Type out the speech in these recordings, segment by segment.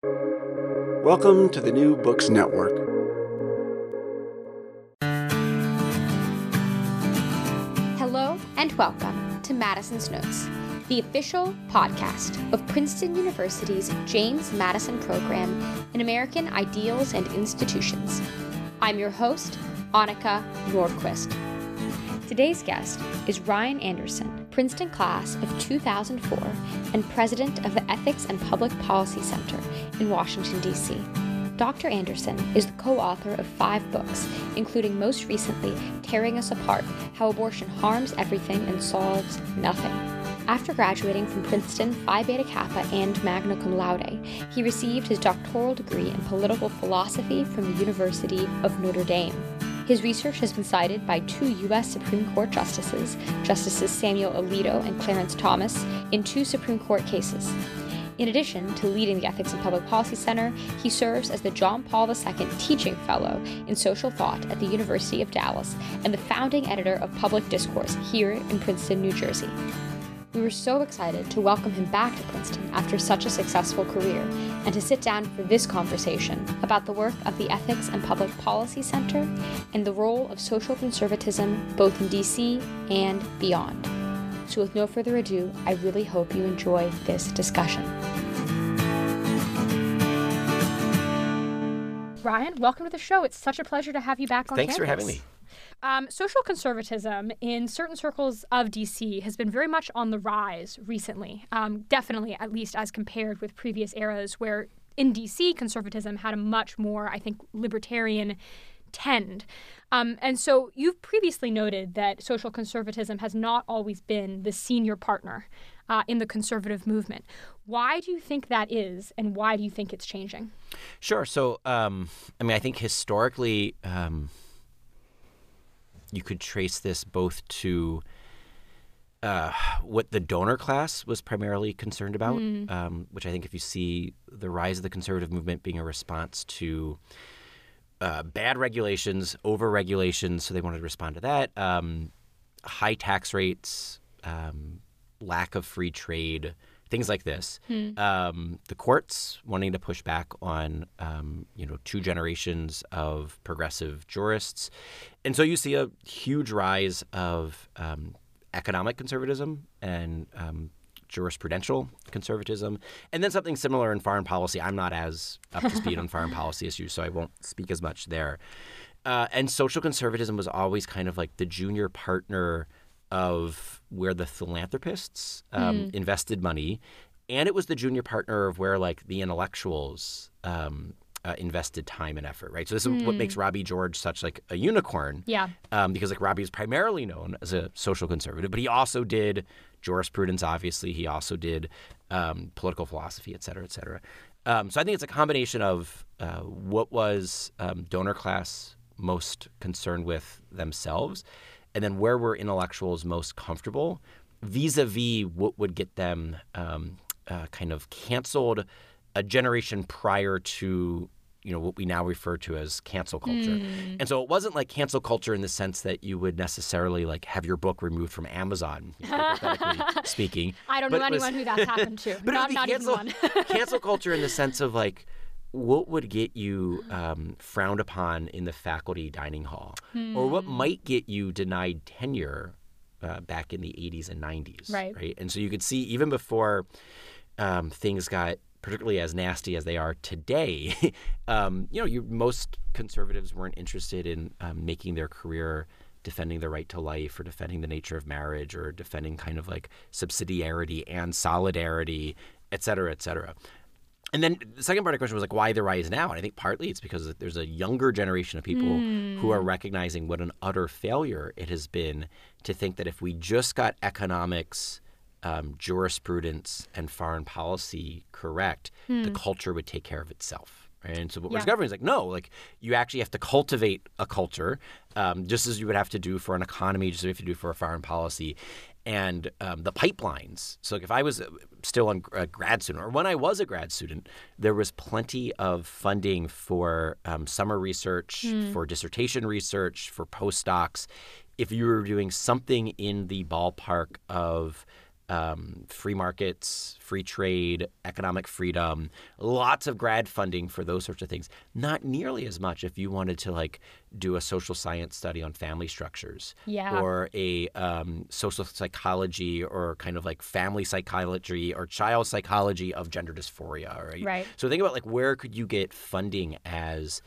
Welcome to the New Books Network. Hello and welcome to Madison's Notes, the official podcast of Princeton University's James Madison program in American Ideals and Institutions. I'm your host, Annika Nordquist. Today's guest is Ryan Anderson, Princeton class of 2004 and president of the Ethics and Public Policy Center in Washington, D.C. Dr. Anderson is the co author of five books, including most recently Tearing Us Apart How Abortion Harms Everything and Solves Nothing. After graduating from Princeton Phi Beta Kappa and magna cum laude, he received his doctoral degree in political philosophy from the University of Notre Dame. His research has been cited by two U.S. Supreme Court justices, Justices Samuel Alito and Clarence Thomas, in two Supreme Court cases. In addition to leading the Ethics and Public Policy Center, he serves as the John Paul II Teaching Fellow in Social Thought at the University of Dallas and the founding editor of Public Discourse here in Princeton, New Jersey. We were so excited to welcome him back to Princeton after such a successful career and to sit down for this conversation about the work of the Ethics and Public Policy Center and the role of social conservatism both in DC and beyond. So, with no further ado, I really hope you enjoy this discussion. Ryan, welcome to the show. It's such a pleasure to have you back on Thanks campus. for having me. Um, social conservatism in certain circles of DC has been very much on the rise recently. Um, definitely, at least as compared with previous eras, where in DC conservatism had a much more, I think, libertarian tend. Um, and so you've previously noted that social conservatism has not always been the senior partner uh, in the conservative movement. Why do you think that is, and why do you think it's changing? Sure. So, um, I mean, I think historically, um, you could trace this both to uh, what the donor class was primarily concerned about, Mm. um, which I think if you see the rise of the conservative movement being a response to uh, bad regulations, over regulations, so they wanted to respond to that, um, high tax rates, um, lack of free trade, things like this. Um, the courts wanting to push back on, um, you know, two generations of progressive jurists, and so you see a huge rise of um, economic conservatism and um, jurisprudential conservatism, and then something similar in foreign policy. I'm not as up to speed on foreign policy issues, so I won't speak as much there. Uh, and social conservatism was always kind of like the junior partner of where the philanthropists um, invested money, and it was the junior partner of where like the intellectuals um, uh, invested time and effort. Right. So this is what makes Robby George such like a unicorn Yeah. um, because like Robby is primarily known as a social conservative, but he also did jurisprudence. Obviously, he also did um, political philosophy, et cetera, et cetera. Um, so I think it's a combination of uh, what was um, donor class most concerned with themselves, and then where were intellectuals most comfortable, vis-a-vis what would get them um, uh, kind of canceled a generation prior to you know what we now refer to as cancel culture. And so it wasn't like cancel culture in the sense that you would necessarily like have your book removed from Amazon, hypothetically speaking. I don't But know it was- anyone who that's happened to. but not not be even one. cancel culture in the sense of like what would get you um, frowned upon in the faculty dining hall, or what Hmm. might get you denied tenure uh, back in the 80s and 90s. Right. Right. And so you could see even before um, things got particularly as nasty as they are today, um, you know, you, most conservatives weren't interested in um, making their career defending the right to life or defending the nature of marriage or defending kind of like subsidiarity and solidarity, et cetera, et cetera. And then the second part of the question was like, why the rise now? And I think partly it's because there's a younger generation of people who are recognizing what an utter failure it has been to think that if we just got economics, um, jurisprudence, and foreign policy correct, the culture would take care of itself. And so what we're Yeah. discovering is like, no, like you actually have to cultivate a culture, um, just as you would have to do for an economy, just as you have to do for a foreign policy. And um, the pipelines. So, if I was uh, still a a grad student, or when I was a grad student, there was plenty of funding for um, summer research, for dissertation research, for postdocs. If you were doing something in the ballpark of um, free markets, free trade, economic freedom, lots of grad funding for those sorts of things. Not nearly as much if you wanted to like do a social science study on family structures, Yeah. or a um, social psychology, or kind of like family psychology or child psychology of gender dysphoria. Right. Right. So think about like where could you get funding as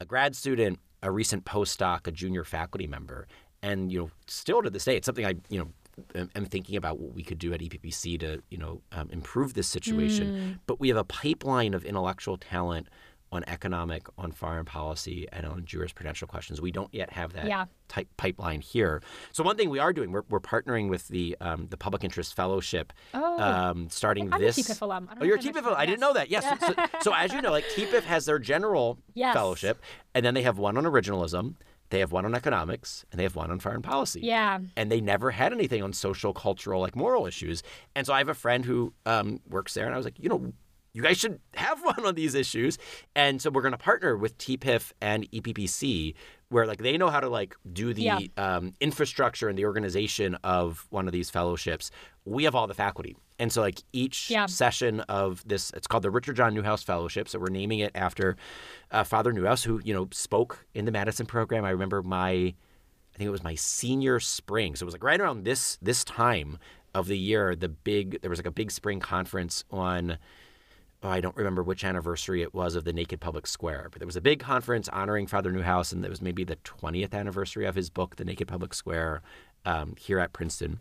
a grad student, a recent postdoc, a junior faculty member, and you know, still to this day, it's something I you know am, thinking about what we could do at EPPC to you know um, improve this situation. But we have a pipeline of intellectual talent on economic, on foreign policy, and on jurisprudential questions. We don't yet have that Yeah. type pipeline here. So one thing we are doing, we're, we're partnering with the um, the Public Interest Fellowship, Oh. um, starting I'm a this. TPIF alum. I Oh, you're a know if I TPIF. mentioned I didn't know that. Yes. so, so as you know, like TPIF has their general Yes. fellowship, and then they have one on originalism, they have one on economics, and they have one on foreign policy. Yeah. And they never had anything on social, cultural, like moral issues. And so I have a friend who um, works there, and I was like, you know, you guys should have one on these issues. And so we're going to partner with TPIF and EPPC, where like they know how to like do the Yeah. um, infrastructure and the organization of one of these fellowships. We have all the faculty. And so like each Yeah. session of this, it's called the Richard John Neuhaus Fellowship. So we're naming it after uh, Father Neuhaus, who you know spoke in the Madison program. I remember my, I think it was my senior spring. So it was like right around this this time of the year. The big there was like a big spring conference on. Oh, I don't remember which anniversary it was of the Naked Public Square, but there was a big conference honoring Father Neuhaus, and it was maybe the 20th anniversary of his book, The Naked Public Square, um, here at Princeton.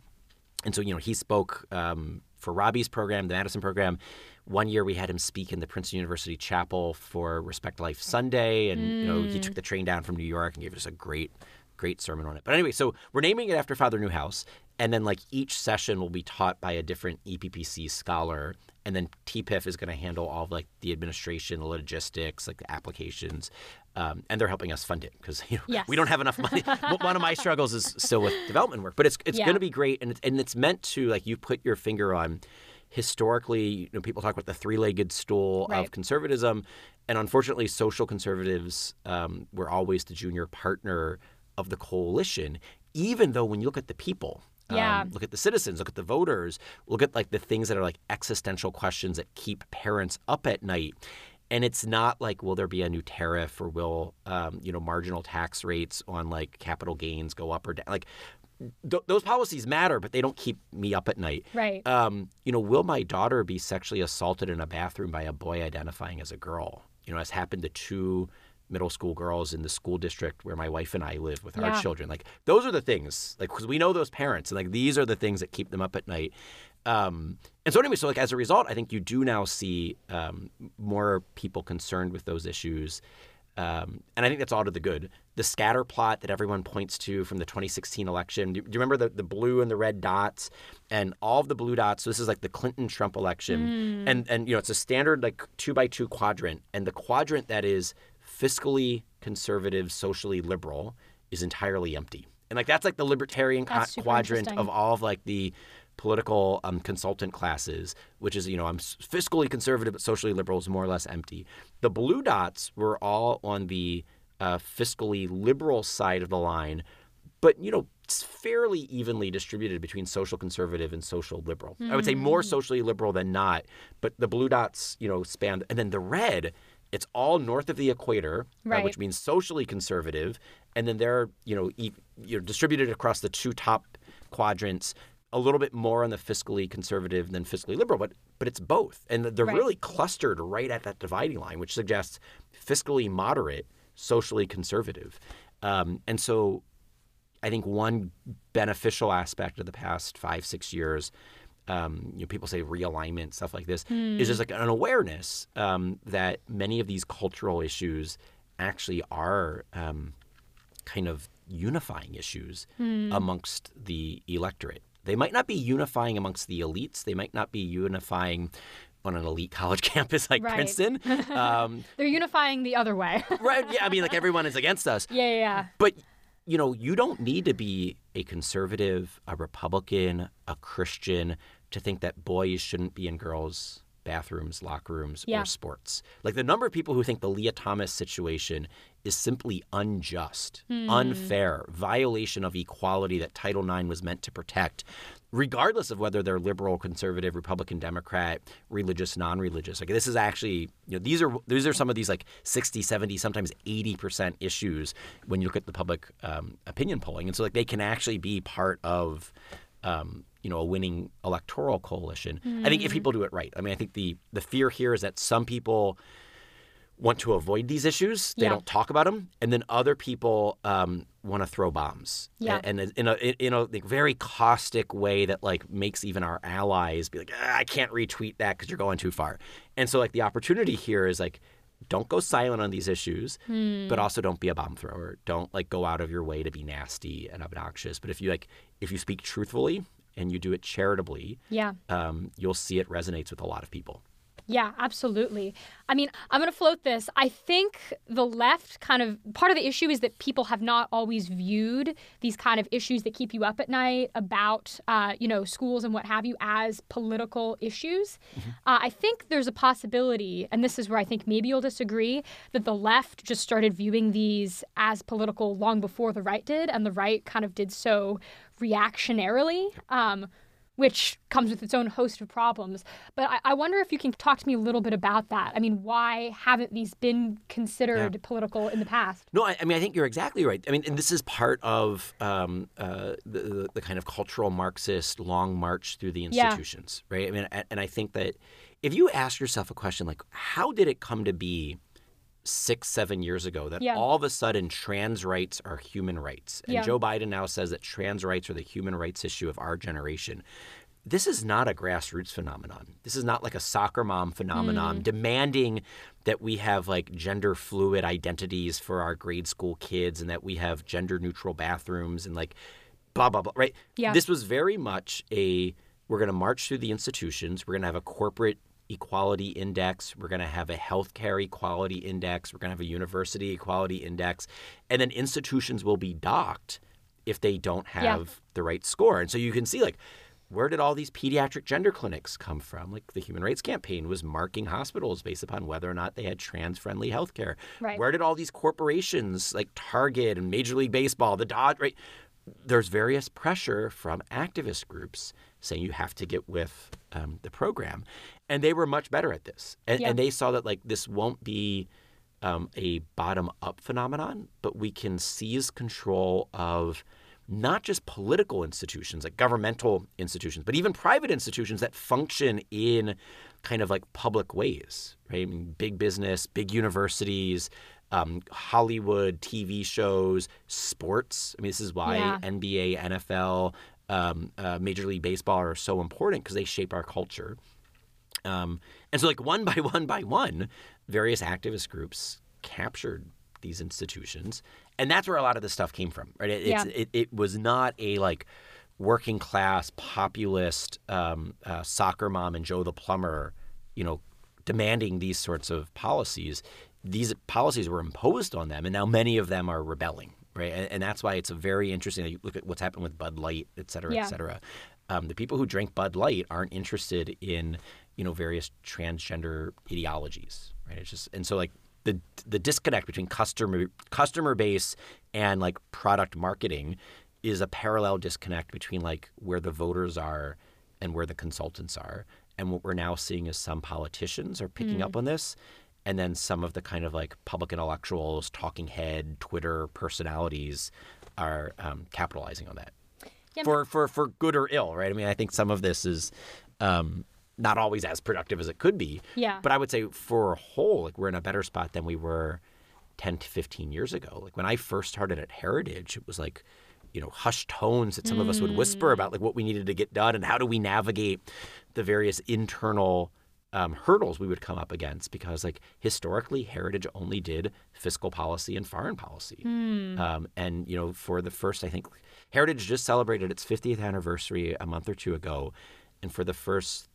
And so, you know, he spoke um, for Robby's program, the Madison program. One year we had him speak in the Princeton University Chapel for Respect Life Sunday. And, you know, he took the train down from New York and gave us a great, great sermon on it. But anyway, so we're naming it after Father Neuhaus. And then, like, each session will be taught by a different EPPC scholar. And then TPIF is going to handle all of, like, the administration, the logistics, like, the applications. Um, and they're helping us fund it because, you know, Yes. we don't have enough money. One of my struggles is still with development work, but it's, it's Yeah. going to be great, and it's, and it's meant to like you put your finger on. Historically, you know, people talk about the three-legged stool Right. of conservatism, and unfortunately, social conservatives um, were always the junior partner of the coalition. Even though, when you look at the people, Yeah. um, look at the citizens, look at the voters, look at like the things that are like existential questions that keep parents up at night. And it's not like will there be a new tariff or will um, you know marginal tax rates on like capital gains go up or down? Like th- those policies matter, but they don't keep me up at night. Right. Um, you know, will my daughter be sexually assaulted in a bathroom by a boy identifying as a girl? You know, has happened to two middle school girls in the school district where my wife and I live with Yeah. our children. Like those are the things, like because we know those parents, and like these are the things that keep them up at night. Um, and so anyway, so like as a result, I think you do now see um, more people concerned with those issues. Um, and I think that's all to the good. The scatter plot that everyone points to from the 2016 election. Do, do you remember the, the blue and the red dots? And all of the blue dots. So this is like the Clinton Trump election, and and you know it's a standard like two by two quadrant, and the quadrant that is fiscally conservative, socially liberal, is entirely empty. And like that's like the libertarian co- That's quadrant of all of like the political um, consultant classes, which is, you know, I'm fiscally conservative but socially liberal is more or less empty. The blue dots were all on the uh, fiscally liberal side of the line, but, you know, it's fairly evenly distributed between social conservative and social liberal. I would say Hmm. more socially liberal than not, but the blue dots, you know, span. And then the red, it's all north of the equator, uh, which means socially conservative, and then they're you know e- you know distributed across the two top quadrants. A little bit more on the fiscally conservative than fiscally liberal, but but it's both, and they're Right. really clustered right at that dividing line, which suggests fiscally moderate, socially conservative, um, and so I think one beneficial aspect of the past five, six years, um, you know, people say realignment, stuff like this, is just like an awareness um, that many of these cultural issues actually are um, kind of unifying issues amongst the electorate. They might not be unifying amongst the elites. They might not be unifying on an elite college campus like Right. Princeton. Um, They're unifying the other way. right? Yeah, I mean, like everyone is against us. yeah, yeah, yeah. But you know, you don't need to be a conservative, a Republican, a Christian to think that boys shouldn't be in girls' bathrooms, locker rooms, Yeah. or sports. Like the number of people who think the Lia Thomas situation is simply unjust, Hmm. unfair, violation of equality that Title IX was meant to protect regardless of whether they're liberal, conservative, Republican, Democrat, religious, non-religious. Like this is actually, you know, these are these are some of these like 60, 70, sometimes 80% issues when you look at the public um, opinion polling. And so like they can actually be part of um, you know, a winning electoral coalition. I think if people do it right. I mean, I think the the fear here is that some people want to avoid these issues. They Yeah. don't talk about them, and then other people um, want to throw bombs. Yeah. and, and in a in a like, very caustic way that like makes even our allies be like, "Ah, I can't retweet that because you're going too far. And so like the opportunity here is like. Don't go silent on these issues, Hmm. but also don't be a bomb thrower. Don't like go out of your way to be nasty and obnoxious. But if you like, if you speak truthfully and you do it charitably, Yeah. um, you'll see it resonates with a lot of people. Yeah, absolutely. I mean, I'm going to float this. I think the left kind of part of the issue is that people have not always viewed these kind of issues that keep you up at night about, uh, you know, schools and what have you as political issues. Uh, I think there's a possibility, and this is where I think maybe you'll disagree, that the left just started viewing these as political long before the right did, and the right kind of did so reactionarily. Um, which comes with its own host of problems. But I, I wonder if you can talk to me a little bit about that. I mean, why haven't these been considered political in the past? No, I, I mean I think you're exactly right. I mean, and this is part of um, uh, the, the kind of cultural Marxist long march through the Yeah. institutions, right? I mean, and I think that if you ask yourself a question like, how did it come to be? Six, seven years ago, that Yeah. all of a sudden trans rights are human rights. And Yeah. Joe Biden now says that trans rights are the human rights issue of our generation. This is not a grassroots phenomenon. This is not like a soccer mom phenomenon mm. demanding that we have like gender fluid identities for our grade school kids and that we have gender neutral bathrooms and like blah blah blah, right? Yeah. This was very much a we're going to march through the institutions, we're going to have a corporate equality index, we're going to have a healthcare equality index, we're going to have a university equality index, and then institutions will be docked if they don't have Yeah. the right score. And so you can see like where did all these pediatric gender clinics come from? Like the Human Rights Campaign was marking hospitals based upon whether or not they had trans-friendly healthcare. Right. Where did all these corporations like Target and Major League Baseball, the Dodge, right? There's various pressure from activist groups saying you have to get with um, the program, and they were much better at this. And, Yeah. and they saw that like this won't be um, a bottom-up phenomenon, but we can seize control of not just political institutions like governmental institutions, but even private institutions that function in kind of like public ways, right? I mean, big business, big universities, um, Hollywood, TV shows, sports. I mean, this is why Yeah. NBA, NFL, um, uh, Major League Baseball are so important because they shape our culture. Um, and so, like one by one by one, various activist groups captured these institutions, and that's where a lot of this stuff came from. Right? It, Yeah. it, it was not a like working class populist um, uh, soccer mom and Joe the plumber, you know, demanding these sorts of policies. These policies were imposed on them, and now many of them are rebelling. Right, and, and that's why it's a very interesting. You look at what's happened with Bud Light, et cetera, Yeah. et cetera. Um, the people who drink Bud Light aren't interested in, you know, various transgender ideologies, right? It's just and so like the the disconnect between customer customer base and like product marketing is a parallel disconnect between like where the voters are and where the consultants are. And what we're now seeing is some politicians are picking up on this, and then some of the kind of like public intellectuals, talking head, Twitter personalities are um, capitalizing on that Yeah, for, for for good or ill, right? I mean, I think some of this is um, not always as productive as it could be. Yeah. But I would say for a whole, like we're in a better spot than we were 10 to 15 years ago. Like when I first started at Heritage, it was like, you know, hushed tones that some of us would whisper about like what we needed to get done and how do we navigate the various internal um, hurdles we would come up against because like historically heritage only did fiscal policy and foreign policy. Um, and you know for the first i think heritage just celebrated its 50th anniversary a month or two ago. And for the first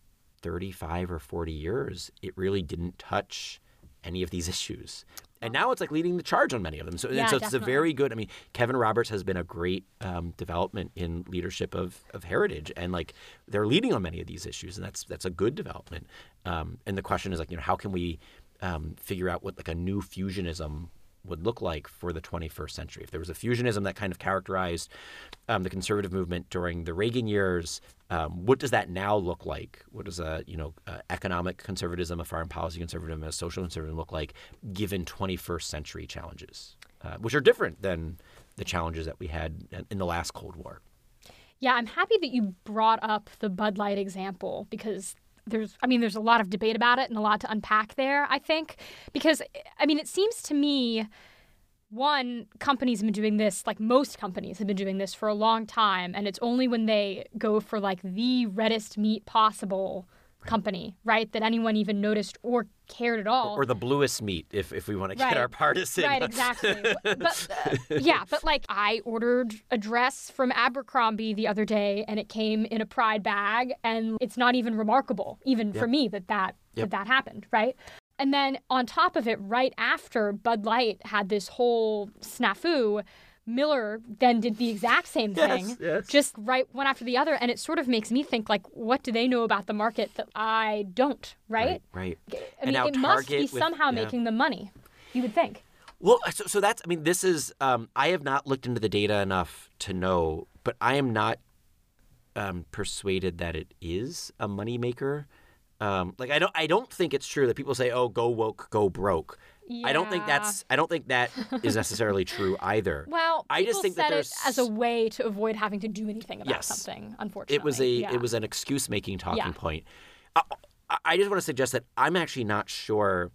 35 or 40 years it really didn't touch any of these issues and now it's like leading the charge on many of them. So, Yeah, so it's a very good i mean kevin roberts has been a great um, development in leadership of, of heritage. And like they're leading on many of these issues and that's that's a good development. Um, and the question is like you know how can we um, figure out what like a new fusionism would look like for the 21st century. If there was a fusionism that kind of characterized um, the conservative movement during the Reagan years, um, what does that now look like? What does a you know uh, economic conservatism, a foreign policy conservatism, a social conservatism look like given 21st century challenges, uh, which are different than the challenges that we had in the last Cold War? Yeah, I'm happy that you brought up the Bud Light example because there's I mean there's a lot of debate about it and a lot to unpack there, I think, because I mean it seems to me one companies have been doing this like most companies have been doing this for a long time and it's only when they go for like the reddest meat possible company, right? That anyone even noticed or cared at all. Or, or the bluest meat, if, if we want to Right. get our partisan. Right, exactly. but uh, yeah, but like I ordered a dress from Abercrombie the other day, and it came in a Pride bag, and it's not even remarkable, even for me, that that Yep. that that happened, right? And then on top of it, right after Bud Light had this whole snafu, Miller then did the exact same thing, Yes, yes. just right one after the other, and it sort of makes me think like, what do they know about the market that I don't, right? Right. right. I And mean, it must be with- somehow yeah. making them money. You would think. Well, so, so that's, I mean, this is, um, I have not looked into the data enough to know, but I am not um, persuaded that it is a moneymaker. Um, like I don't, I don't think it's true that people say, "Oh, go woke, go broke." I don't think that's, I don't think that is necessarily true either. Well, I just think that said there's it as a way to avoid having to do anything about Yes. something. Unfortunately, it was a Yeah. it was an excuse making talking Yeah. point. I, I- I just want to suggest that I'm actually not sure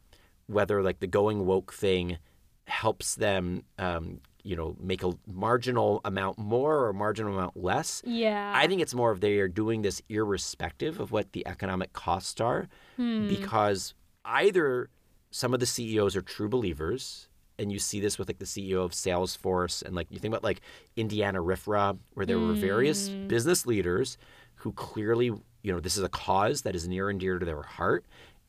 whether like the going woke thing helps them, um, you know, make a marginal amount more or a marginal amount less. Yeah. I think it's more of they are doing this irrespective of what the economic costs are, Hmm. because either some of the CEOs are true believers, and you see this with like the CEO of Salesforce, and like you think about like Indiana RFRA, where there were various Hmm. business leaders who clearly, you know, this is a cause that is near and dear to their heart,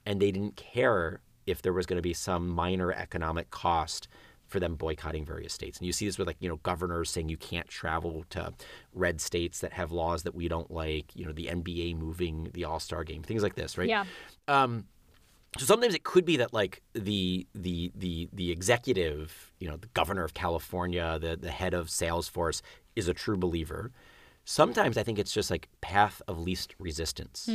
and they didn't care if there was going to be some minor economic cost for them boycotting various states. And you see this with like, you know, governors saying you can't travel to red states that have laws that we don't like, you know, the NBA moving the All-Star game, things like this, right? Yeah. Um, so sometimes it could be that like the the the the executive, you know, the governor of California, the the head of Salesforce is a true believer. Sometimes I think it's just like path of least resistance.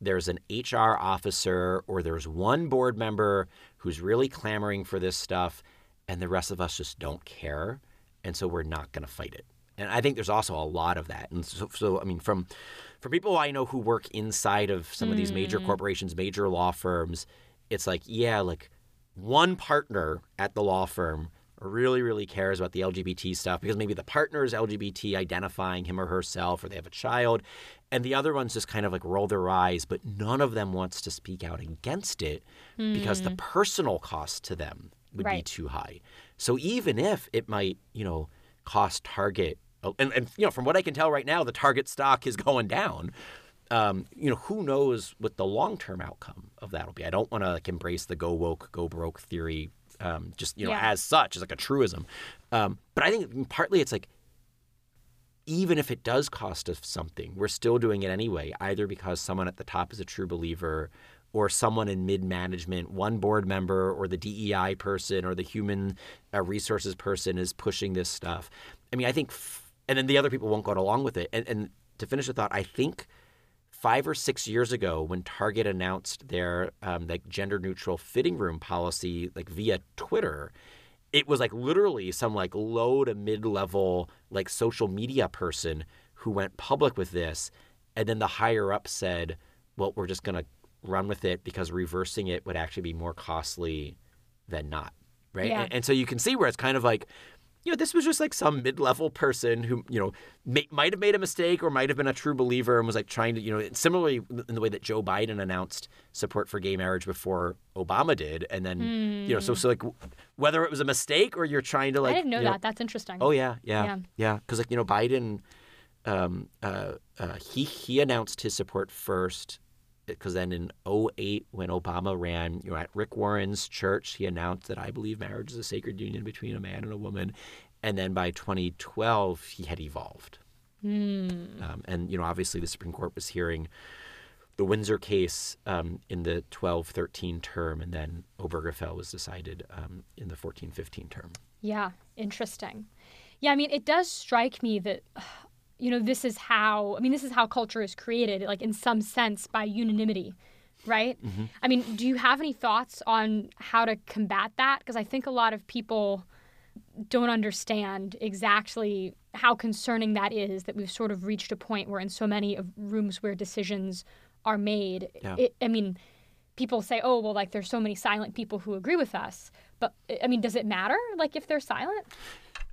There's an HR officer or there's one board member who's really clamoring for this stuff and the rest of us just don't care and so we're not going to fight it. And I think there's also a lot of that. And so, so I mean, from from people I know who work inside of some of these major mm. corporations, major law firms, it's like, yeah, like one partner at the law firm really, really cares about the LGBT stuff because maybe the partner is LGBT, identifying him or herself, or they have a child, and the other ones just kind of like roll their eyes, but none of them wants to speak out against it because the mm. personal cost to them would be too high. So even if it might, you know, cost Target, and, and you know, from what I can tell right now, the Target stock is going down. Um, you know, who knows what the long term outcome of that will be? I don't want to like embrace the go woke, go broke theory, um, just you know, Yeah. as such, as like a truism. Um, but I think partly it's like even if it does cost us something, we're still doing it anyway, either because someone at the top is a true believer or someone in mid management, one board member or the DEI person or the human uh, resources person is pushing this stuff. I mean, I think, f- and then the other people won't go along with it. And, and to finish the thought, I think five or six years ago when Target announced their um, like gender neutral fitting room policy like via Twitter, it was like literally some like low to mid level like social media person who went public with this, and then the higher up said, "Well, we're just gonna run with it because reversing it would actually be more costly than not." Right, Yeah. and, and so you can see where it's kind of like you know, this was just like some mid-level person who, you know, may, might have made a mistake or might have been a true believer and was like trying to, you know, similarly in the way that Joe Biden announced support for gay marriage before Obama did, and then, you know, so so like whether it was a mistake or you're trying to like, I didn't know you that. That's interesting. Oh yeah, yeah, Yeah. yeah. Because like you know, Biden, um, uh, uh, he he announced his support first. Because then in 08, when Obama ran, you know, at Rick Warren's church, he announced that I believe marriage is a sacred union between a man and a woman. And then by 2012, he had evolved. Um, and you know, obviously, the Supreme Court was hearing the Windsor case um, in the 12-13 term, and then Obergefell was decided um, in the 14-15 term. Yeah, interesting. Yeah, I mean, it does strike me that, you know, this is how, I mean, this is how culture is created, like in some sense by unanimity, right? Mm-hmm. I mean, do you have any thoughts on how to combat that? Because I think a lot of people don't understand exactly how concerning that is that we've sort of reached a point where in so many of rooms where decisions are made, Yeah. it, I mean, people say, oh, well, like there's so many silent people who agree with us. But I mean, does it matter, like, if they're silent?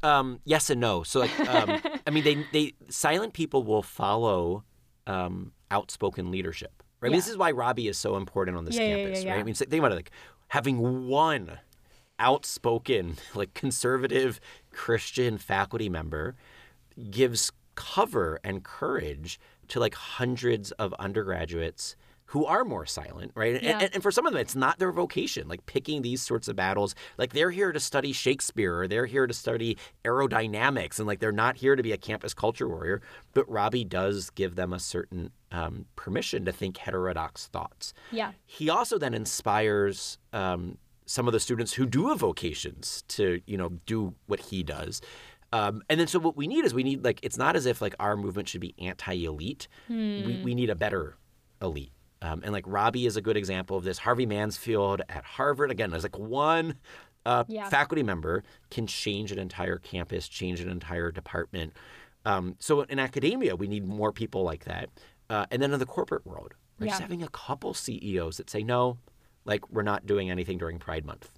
Um, yes and no. So, like, um, I mean, they they silent people will follow um, outspoken leadership, right? I mean, this is why Robby is so important on this Yeah, yeah, campus, yeah, right? I mean, think about it, like having one outspoken, like conservative Christian faculty member gives cover and courage to like hundreds of undergraduates who are more silent, right? And- Yeah. And, and for some of them, it's not their vocation, like picking these sorts of battles. Like they're here to study Shakespeare or they're here to study aerodynamics, and like they're not here to be a campus culture warrior. But Robby does give them a certain um, permission to think heterodox thoughts. Yeah. He also then inspires um, some of the students who do have vocations to, you know, do what he does. Um, and then so what we need is we need like it's not as if like our movement should be anti-elite. We, we need a better elite. Um, and like Robby is a good example of this. Harvey Mansfield at Harvard again is like one uh, Yeah. faculty member can change an entire campus, change an entire department. Um, so in academia, we need more people like that. Uh, and then in the corporate world, just Yeah. having a couple CEOs that say no, like we're not doing anything during Pride Month,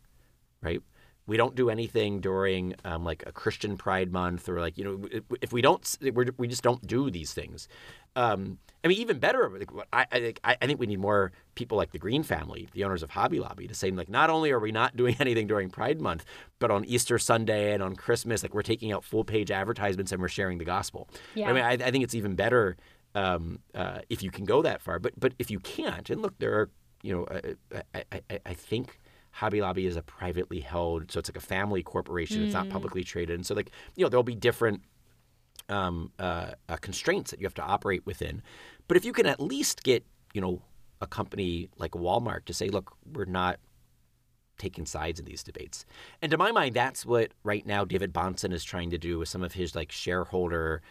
right? We don't do anything during um, like a Christian Pride Month or like you know if- if we don't we're, we just don't do these things. Um, I mean, even better. like, I I think I think we need more people like the Green family, the owners of Hobby Lobby, to say like not only are we not doing anything during Pride Month, but on Easter Sunday and on Christmas, like we're taking out full page advertisements and we're sharing the gospel. Yeah. I mean, I, I think it's even better um, uh, if you can go that far. But but if you can't, and look, there are you know uh, I, I, I- I think Hobby Lobby is a privately held, so it's like a family corporation. It's not publicly traded, and so like you know there'll be different um, uh, uh, constraints that you have to operate within. But if you can at least get you know a company like Walmart to say, look, we're not taking sides in these debates. And to my mind, that's what right now David Bahnsen is trying to do with some of his like shareholder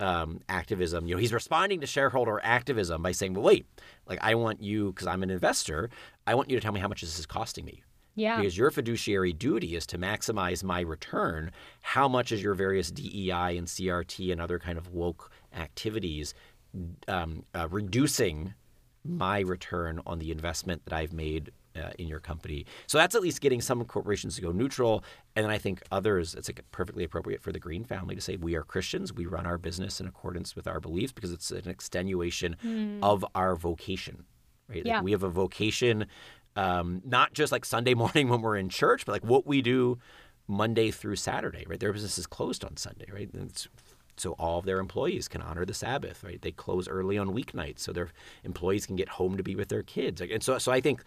um, activism. You know, he's responding to shareholder activism by saying, "Well, wait, like I want you because I'm an investor. I want you to tell me how much this is costing me." Yeah. Because your fiduciary duty is to maximize my return. How much is your various DEI and CRT and other kind of woke activities um, uh, reducing my return on the investment that I've made uh, in your company? So that's at least getting some corporations to go neutral, and then I think others. It's like perfectly appropriate for the Green family to say we are Christians. We run our business in accordance with our beliefs because it's an extenuation of our vocation. Right? Like, Yeah. we have a vocation, um, not just like Sunday morning when we're in church, but like what we do Monday through Saturday. Right? Their business is closed on Sunday. Right? So all of their employees can honor the Sabbath. Right? They close early on weeknights, so their employees can get home to be with their kids. And so, so I think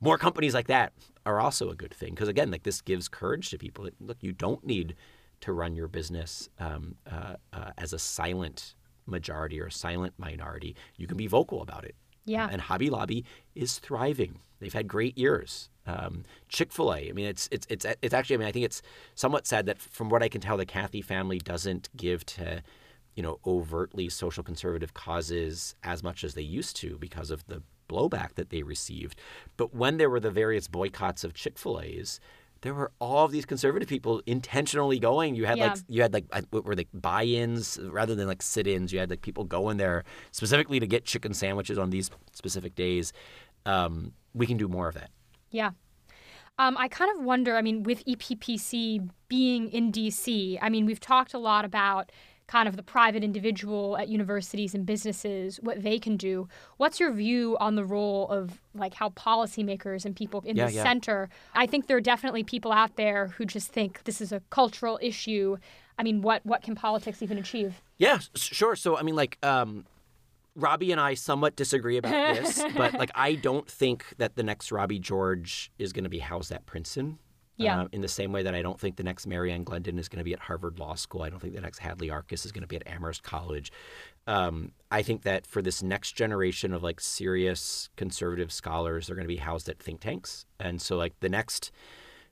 more companies like that are also a good thing because again, like this gives courage to people. Look, you don't need to run your business um, uh, uh, as a silent majority or a silent minority. You can be vocal about it. Yeah. and Hobby Lobby is thriving. They've had great years. Um, Chick Fil A. I mean, it's it's it's it's actually. I mean, I think it's somewhat sad that from what I can tell, the Cathy family doesn't give to, you know, overtly social conservative causes as much as they used to because of the blowback that they received. But when there were the various boycotts of Chick Fil A's. There were all of these conservative people intentionally going. You had Yeah. like you had like what were they buy-ins rather than like sit-ins. You had like people going there specifically to get chicken sandwiches on these specific days. Um, we can do more of that. Yeah. Um, I kind of wonder, I mean, with EPPC being in DC, I mean, we've talked a lot about kind of the private individual at universities and businesses, what they can do. What's your view on the role of like how policymakers and people in Yeah, the yeah. center? I think there are definitely people out there who just think this is a cultural issue. I mean, what what can politics even achieve? Yeah, sure. So I mean, like, um, Robby and I somewhat disagree about this, but like, I don't think that the next Robby George is going to be housed at Princeton. Yeah. Um, in the same way that I don't think the next Mary Ann Glendon is going to be at Harvard Law School. I don't think the next Hadley Arkes is going to be at Amherst College. Um, I think that for this next generation of like serious conservative scholars, they're going to be housed at think tanks. And so, like, the next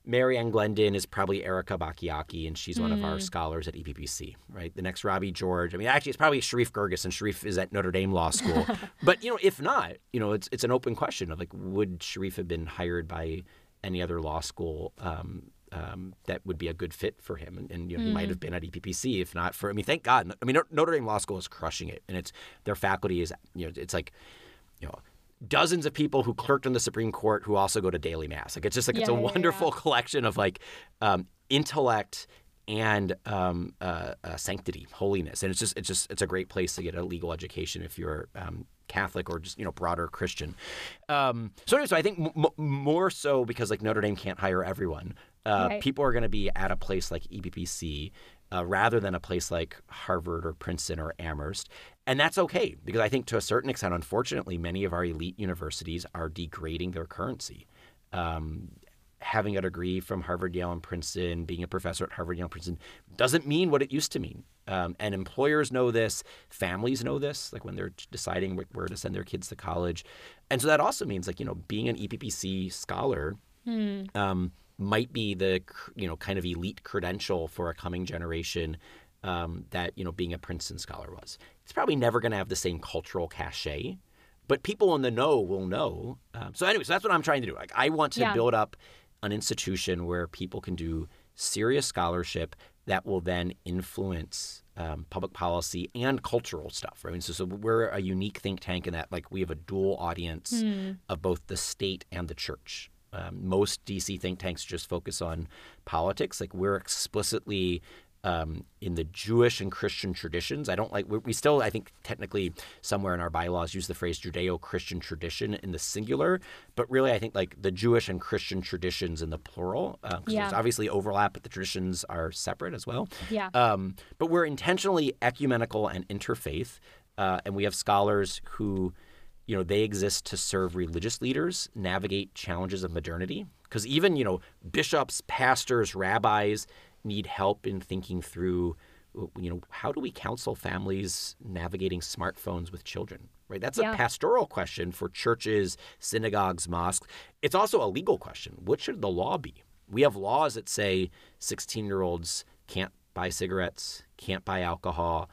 Mary Ann Glendon is probably Erika Bachiochi, and she's one of our scholars at EPPC, right? The next Robby George. I mean, actually, it's probably Sherif Girgis, and Sherif is at Notre Dame Law School. but, you know, if not, you know, it's, it's an open question of like, would Sherif have been hired by any other law school um, um, that would be a good fit for him? And, and you know, he might have been at EPPC, if not for, I mean, thank God. I mean, Notre Dame Law School is crushing it, and it's their faculty is, you know, it's like, you know, dozens of people who clerked in the Supreme Court who also go to daily mass. Like it's just like it's a yeah, yeah. wonderful collection of like um, intellect and um, uh, uh, sanctity, holiness, and it's just it's just it's a great place to get a legal education if you're um, Catholic or just you know broader Christian. Um, so anyway, so I think m- m- more so because like Notre Dame can't hire everyone. Uh, Right. People are going to be at a place like E EPPC. Uh, rather than a place like Harvard or Princeton or Amherst. And that's okay because I think to a certain extent, unfortunately, many of our elite universities are degrading their currency. Um, having a degree from Harvard, Yale, and Princeton, being a professor at Harvard, Yale, and Princeton doesn't mean what it used to mean. Um, and employers know this, families know this, like when they're deciding where to send their kids to college. And so that also means, like, you know, being an EPPC scholar um, might be the you know kind of elite credential for a coming generation um, that you know being a Princeton scholar was. It's probably never going to have the same cultural cachet, but people in the know will know. Um, so anyway, so that's what I'm trying to do. Like I want to Yeah. build up an institution where people can do serious scholarship that will then influence um, public policy and cultural stuff. Right. So, so we're a unique think tank in that like we have a dual audience of both the state and the church. Um, most DC think tanks just focus on politics. Like we're explicitly um, in the Jewish and Christian traditions. I don't like. We, still, I think, technically somewhere in our bylaws use the phrase Judeo-Christian tradition in the singular, but really, I think like the Jewish and Christian traditions in the plural. Uh, 'cause Yeah. There's obviously overlap, but the traditions are separate as well. Yeah. Um, but we're intentionally ecumenical and interfaith, uh, and we have scholars who, you know, they exist to serve religious leaders, navigate challenges of modernity. Because even you know, bishops, pastors, rabbis need help in thinking through, you know, how do we counsel families navigating smartphones with children? Right. That's Yeah. a pastoral question for churches, synagogues, mosques. It's also a legal question. What should the law be? We have laws that say 16 year olds can't buy cigarettes, can't buy alcohol.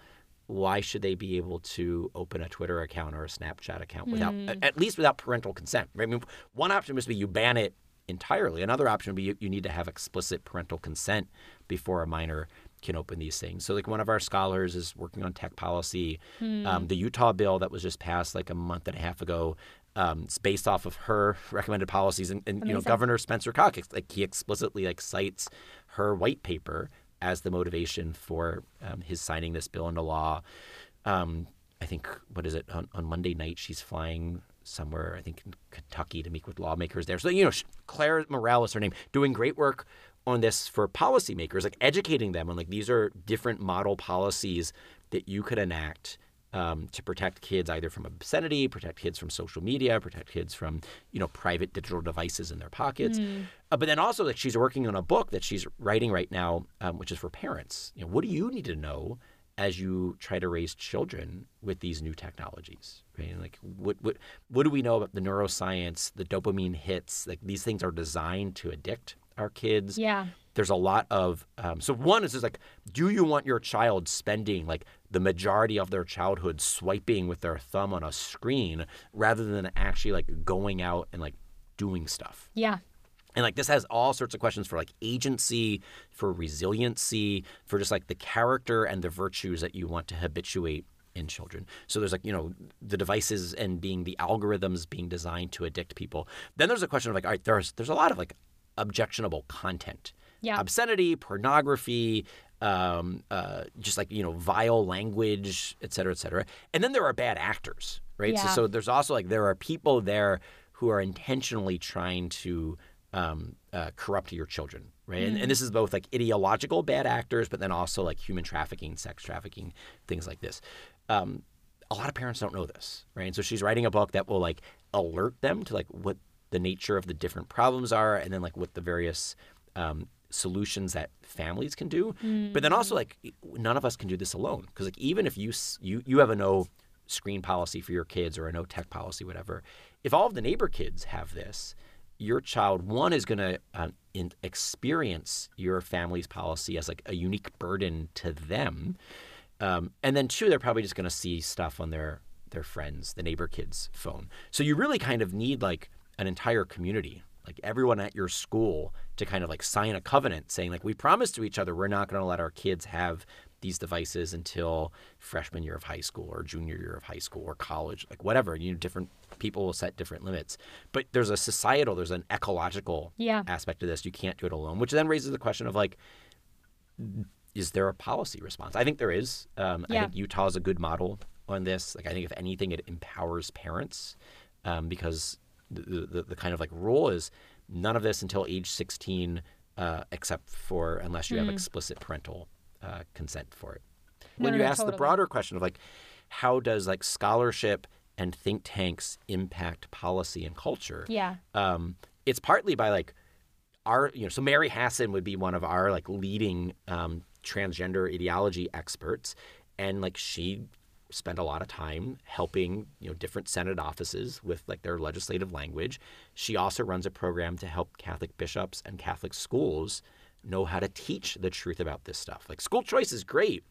Why should they be able to open a Twitter account or a Snapchat account without, hmm. at least without parental consent? I mean, one option must be you ban it entirely. Another option would be you, you need to have explicit parental consent before a minor can open these things. So, like one of our scholars is working on tech policy. Um, the Utah bill that was just passed like a month and a half ago. Um, it's based off of her recommended policies, and, and you know Amazing. Governor Spencer Cox, like he explicitly like cites her white paper as the motivation for um, his signing this bill into law. Um, I think what is it on, on Monday night? She's flying somewhere, I think in Kentucky, to meet with lawmakers there. So you know, Clare Morell, her name, doing great work on this for policymakers, like educating them on like these are different model policies that you could enact um, to protect kids either from obscenity, protect kids from social media, protect kids from you know private digital devices in their pockets. Uh, but then also like she's working on a book that she's writing right now, um, which is for parents. You know, what do you need to know as you try to raise children with these new technologies? Right? And, like what what what do we know about the neuroscience, the dopamine hits? Like these things are designed to addict our kids Yeah. there's a lot of um, so one is just like do you want your child spending like the majority of their childhood swiping with their thumb on a screen rather than actually like going out and like doing stuff Yeah. And like this has all sorts of questions for like agency for resiliency for just like the character and the virtues that you want to habituate in children. So there's like you know the devices and being the algorithms being designed to addict people. Then there's a question of like all right there's there's a lot of like objectionable content. Yeah. obscenity pornography um, uh, just like you know vile language et cetera et cetera. And then there are bad actors right? So, Yeah. so there's also like there are people there who are intentionally trying to um, uh, corrupt your children, right? And, and this is both like ideological bad actors, but then also like human trafficking, sex trafficking, things like this. Um, a lot of parents don't know this, right? And so she's writing a book that will like alert them to like what the nature of the different problems are, and then like what the various um, solutions that families can do. But then also like none of us can do this alone because like even if you you you have a no screen policy for your kids or a no tech policy, whatever, if all of the neighbor kids have this, your child one is going to in, experience your family's policy as like a unique burden to them, um, and then two, they're probably just going to see stuff on their their friends, the neighbor kids' phone. So you really kind of need like an entire community, like everyone at your school, to kind of like sign a covenant saying like we promise to each other we're not going to let our kids have these devices until freshman year of high school or junior year of high school or college, like whatever. You know, different people will set different limits. But there's a societal, there's an ecological Yeah. aspect to this. You can't do it alone, which then raises the question of like, is there a policy response? I think there is. Um, I think Utah is a good model on this. Like, I think if anything, it empowers parents um, because the, the the kind of like rule is none of this until age 16, uh, except for unless you have explicit parental uh, consent for it. No, When no, you no, ask the broader question of like, how does like scholarship and think tanks impact policy and culture? Yeah. um, it's partly by like our you know so Mary Hasson would be one of our like leading um, transgender ideology experts, and like she spent a lot of time helping you know different Senate offices with like their legislative language. She also runs a program to help Catholic bishops and Catholic schools know how to teach the truth about this stuff. Like school choice is great,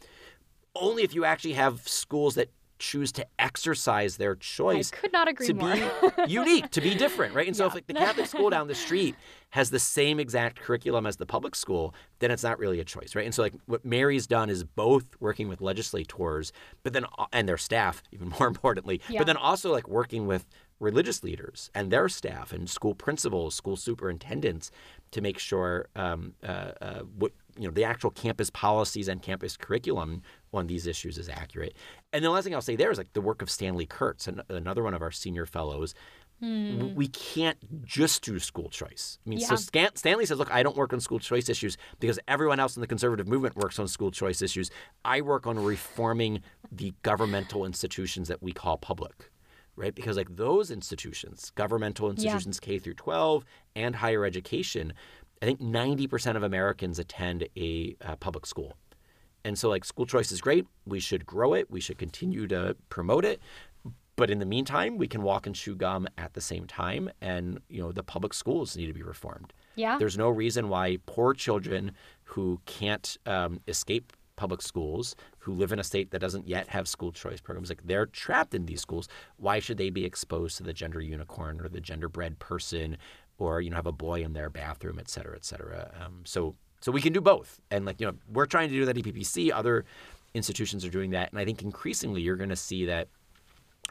only if you actually have schools that choose to exercise their choice. I could not agree to more. be unique, to be different, right? And so if like the Catholic school down the street has the same exact curriculum as the public school, then it's not really a choice, right? And so like what Mary's done is both working with legislators, but then uh, and their staff, even more importantly, Yeah. but then also like working with religious leaders and their staff and school principals, school superintendents to make sure um, uh, uh, what you know the actual campus policies and campus curriculum on these issues is accurate. And the last thing I'll say there is like the work of Stanley Kurtz, an- another one of our senior fellows. W- We can't just do school choice. I mean, so Yeah. Stan- Stanley says, "Look, I don't work on school choice issues because everyone else in the conservative movement works on school choice issues. I work on reforming the governmental institutions that we call public." Right? Because like those institutions, governmental institutions K through 12 and higher education, I think 90% of Americans attend a uh, public school. And so like school choice is great. We should grow it. We should continue to promote it. But in the meantime, we can walk and chew gum at the same time and you know the public schools need to be reformed. Yeah. There's no reason why poor children who can't um, escape public schools, who live in a state that doesn't yet have school choice programs, like they're trapped in these schools. Why should they be exposed to the gender unicorn or the genderbread person, or you know have a boy in their bathroom, et cetera, et cetera? Um, so so we can do both, and like you know we're trying to do that at EPPC. Other institutions are doing that, and I think increasingly you're going to see that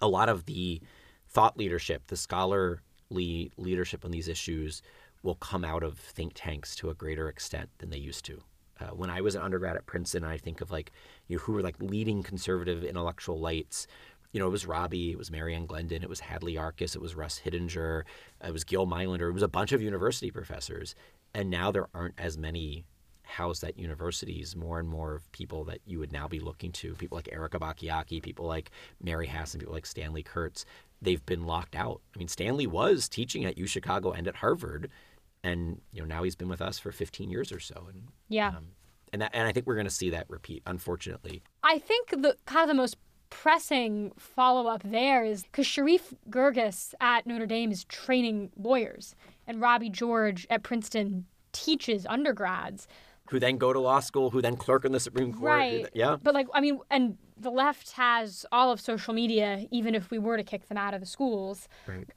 a lot of the thought leadership, the scholarly leadership on these issues, will come out of think tanks to a greater extent than they used to. Uh, when I was an undergrad at Princeton, I think of like you know, who were like leading conservative intellectual lights. You know, it was Robby, it was Mary Ann Glendon, it was Hadley Arkes, it was Russ Hittinger, it was Gil Meilaender, it was a bunch of university professors. And now there aren't as many housed at universities, more and more of people that you would now be looking to, people like Erika Bachiochi, people like Mary Hasson, people like Stanley Kurtz, they've been locked out. I mean, Stanley was teaching at U Chicago and at Harvard, and you know now he's been with us for 15 years or so, and Yeah. um, and that, and I think we're going to see that repeat, unfortunately. I think the kind of the most pressing follow up there is because Sherif Girgis at Notre Dame is training lawyers, and Robby George at Princeton teaches undergrads. Who then go to law school, who then clerk in the Supreme Court. Right. yeah. But like, I mean, and the left has all of social media, even if we were to kick them out of the schools. Right.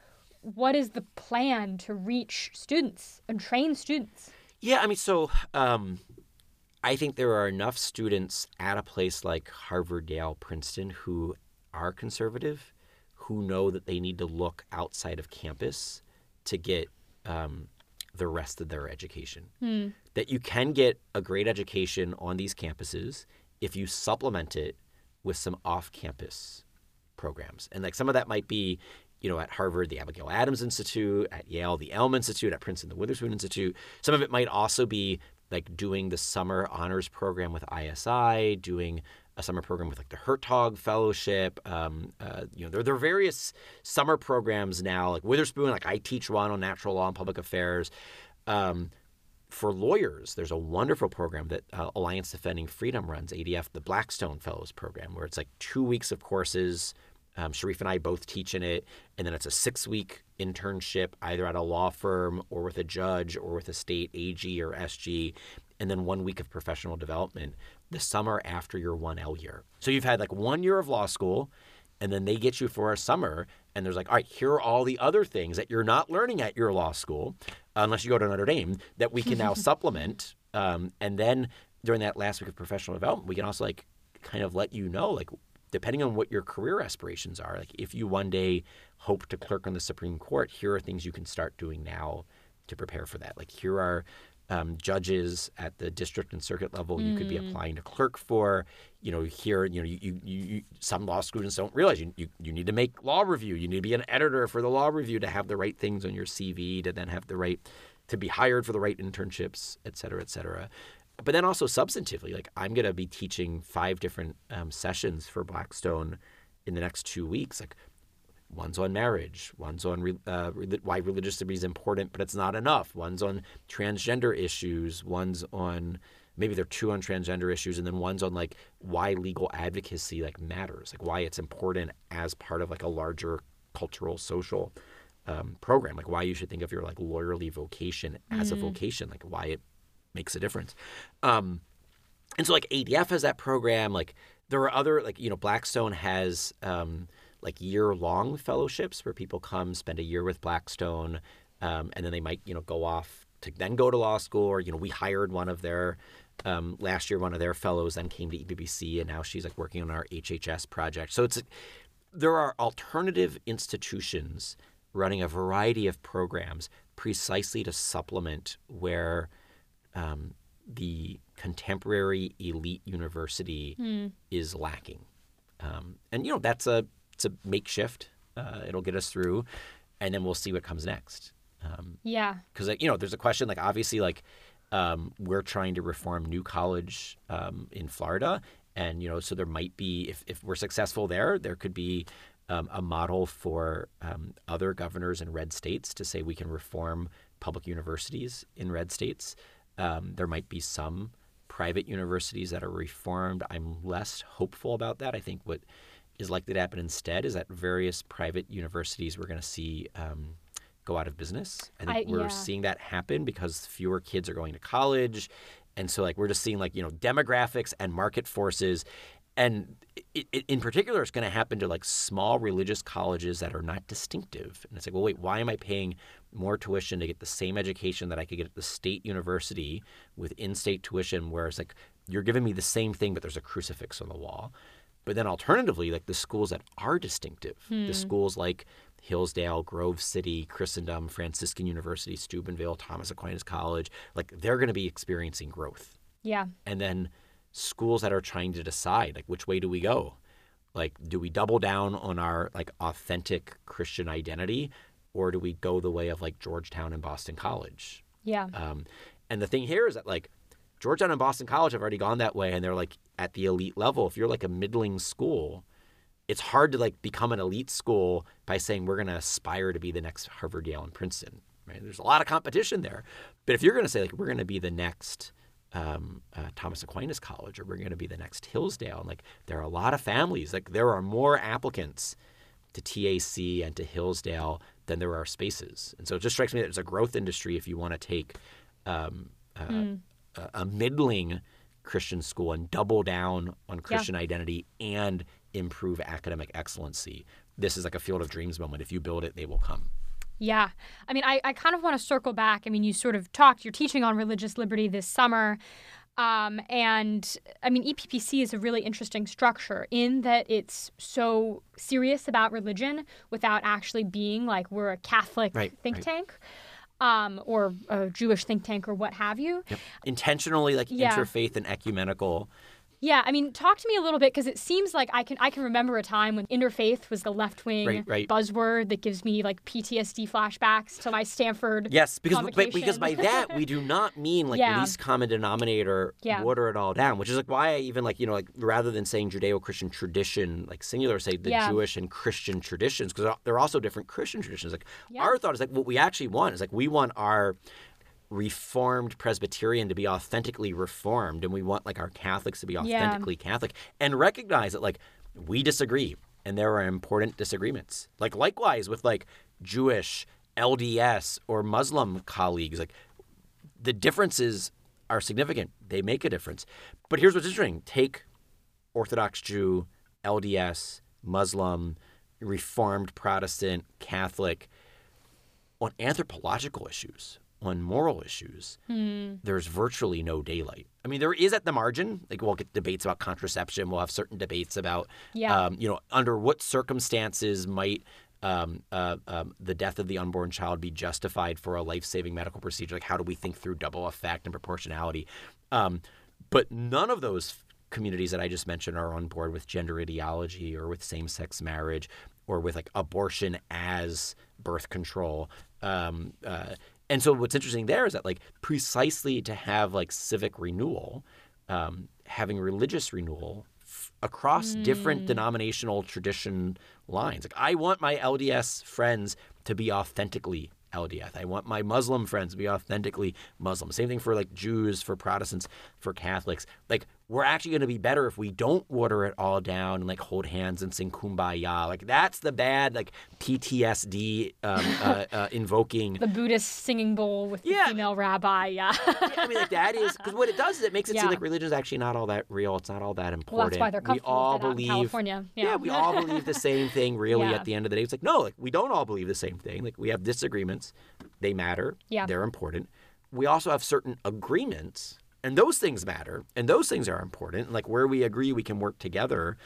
What is the plan to reach students and train students? Yeah, I mean, so um, I think there are enough students at a place like Harvard, Yale, Princeton who are conservative, who know that they need to look outside of campus to get um, the rest of their education. That you can get a great education on these campuses if you supplement it with some off-campus programs. And like some of that might be, you know, at Harvard, the Abigail Adams Institute, at Yale, the Elm Institute, at Princeton, the Witherspoon Institute. Some of it might also be like doing the summer honors program with ISI, doing a summer program with like the Hertog Fellowship. Um, uh, you know, there, there are various summer programs now, like Witherspoon, like I teach one on natural law and public affairs. Um, for lawyers, there's a wonderful program that uh, Alliance Defending Freedom runs, ADF, the Blackstone Fellows Program, where it's like two weeks of courses. Um, Sherif and I both teach in it, and then it's a six week internship either at a law firm or with a judge or with a state AG or SG, and then one week of professional development the summer after your 1L year. So you've had like one year of law school, and then they get you for a summer, and there's like, all right, here are all the other things that you're not learning at your law school, unless you go to Notre Dame, that we can now supplement. Um, and then during that last week of professional development, we can also like kind of let you know, like, depending on what your career aspirations are, like if you one day hope to clerk on the Supreme Court, here are things you can start doing now to prepare for that. Like here are um, judges at the district and circuit level you could be applying to clerk for. You know, here, you know, you, you, you some law students don't realize you, you, you need to make law review. You need to be an editor for the law review to have the right things on your CV, to then have the right, to be hired for the right internships, et cetera, et cetera. But then also substantively, like I'm going to be teaching five different um, sessions for Blackstone in the next two weeks. Like One's on marriage. One's on re, uh, why religious liberty is important, but it's not enough. One's on transgender issues. One's on maybe there are two on transgender issues, and then one's on like why legal advocacy like matters, like why it's important as part of like a larger cultural social um, program, like why you should think of your like lawyerly vocation as a vocation, like why it makes a difference. Um, and so like ADF has that program. Like there are other like you know Blackstone has. Um, like year long fellowships where people come spend a year with Blackstone, um, and then they might you know go off to then go to law school. Or you know we hired one of their um, last year one of their fellows then came to EPPC, and now she's like working on our HHS project. So it's there are alternative institutions running a variety of programs precisely to supplement where um, the contemporary elite university is lacking. Um, and you know that's a it's a makeshift. Uh, it'll get us through, and then we'll see what comes next. Um, Yeah. because you know there's a question like obviously like um, we're trying to reform New College um, in Florida, and you know so there might be if if we're successful there, there could be um, a model for um, other governors in red states to say we can reform public universities in red states. Um, there might be some private universities that are reformed. I'm less hopeful about that. I think what is likely to happen instead is that various private universities we're going to see um, go out of business. I think I- we're yeah. seeing that happen because fewer kids are going to college, and so like we're just seeing like you know demographics and market forces, and it, it, in particular, it's going to happen to like small religious colleges that are not distinctive. And it's like, well, wait, why am I paying more tuition to get the same education that I could get at the state university with in-state tuition, whereas like you're giving me the same thing, but there's a crucifix on the wall. But then alternatively, like the schools that are distinctive, the hmm. schools like Hillsdale, Grove City, Christendom, Franciscan University, Steubenville, Thomas Aquinas College, like they're going to be experiencing growth. Yeah. And then schools that are trying to decide, like which way do we go? Like, do we double down on our like authentic Christian identity, or do we go the way of like Georgetown and Boston College? Yeah. Um, and the thing here is that like Georgetown and Boston College have already gone that way, and they're like at the elite level. If you're like a middling school, it's hard to like become an elite school by saying we're going to aspire to be the next Harvard, Yale, and Princeton. Right? There's a lot of competition there, but if you're going to say like we're going to be the next um, uh, Thomas Aquinas College, or we're going to be the next Hillsdale, and like there are a lot of families. Like there are more applicants to TAC and to Hillsdale than there are spaces, and so it just strikes me that it's a growth industry if you want to take um, uh, a, a middling Christian school and double down on Christian identity and improve academic excellency. This is like a field of dreams moment. If you build it, they will come. Yeah. I mean, I, I kind of want to circle back. I mean, you sort of talked, you're teaching on religious liberty this summer. Um, and I mean, EPPC is a really interesting structure in that it's so serious about religion without actually being like we're a Catholic Right, think right. tank um, or a Jewish think tank or what have you. Yep. Intentionally, like Yeah. interfaith and ecumenical. Yeah, I mean, talk to me a little bit because it seems like I can I can remember a time when interfaith was the left wing Right, right. buzzword that gives me like PTSD flashbacks to my Stanford. Yes, because because by that we do not mean like Yeah. least common denominator, Yeah. water it all down. Which is like why I even like you know like rather than saying Judeo-Christian tradition like singular, say the Yeah. Jewish and Christian traditions because there are also different Christian traditions. Like our thought is like what we actually want is like we want our Reformed Presbyterian to be authentically Reformed, and we want like our Catholics to be Yeah. authentically Catholic, and recognize that like we disagree, and there are important disagreements. Like likewise with like Jewish, LDS, or Muslim colleagues, like the differences are significant. They make a difference. But here's what's interesting: take Orthodox Jew, LDS, Muslim, Reformed Protestant, Catholic, on anthropological issues, on moral issues, there's virtually no daylight. I mean, there is at the margin. Like we'll get debates about contraception. We'll have certain debates about, Yeah. um, you know, under what circumstances might um, uh, um, the death of the unborn child be justified for a life-saving medical procedure? Like, how do we think through double effect and proportionality? Um, but none of those communities that I just mentioned are on board with gender ideology or with same-sex marriage or with like abortion as birth control. Um, uh, and so what's interesting there is that like precisely to have like civic renewal, um, having religious renewal f- across different denominational tradition lines. Like I want my LDS friends to be authentically LDS. I want my Muslim friends to be authentically Muslim. Same thing for like Jews, for Protestants, for Catholics. Like we're actually going to be better if we don't water it all down and like hold hands and sing kumbaya. Like that's the bad like PTSD um, uh, uh, invoking. The Buddhist singing bowl with Yeah. the female rabbi. Yeah. I mean, like that is because what it does is it makes it Yeah. seem like religion is actually not all that real. It's not all that important. well, that's why they're we comfortable all with in believe. California. Yeah. we all believe the same thing. Really, Yeah. at the end of the day, it's like no, like we don't all believe the same thing. Like we have disagreements. They matter. Yeah. they're important. We also have certain agreements, and those things matter, and those things are important. Like where we agree, we can work together,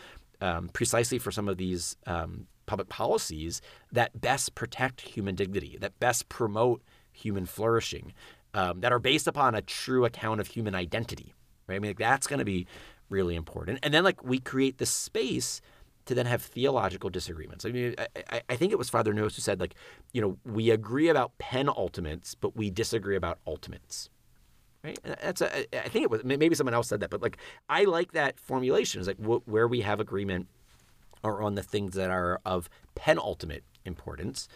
um, precisely for some of these um, public policies that best protect human dignity, that best promote human flourishing, um, that are based upon a true account of human identity. Right? I mean, like, that's going to be really important. And then, like, we create the space to then have theological disagreements. I mean, I, I- think it was Father Neuhaus who said, like, you know, we agree about penultimates, but we disagree about ultimates. Right? That's a, I think it was maybe someone else said that, but like I like that formulation. It's like wh- where we have agreement are on the things that are of penultimate importance,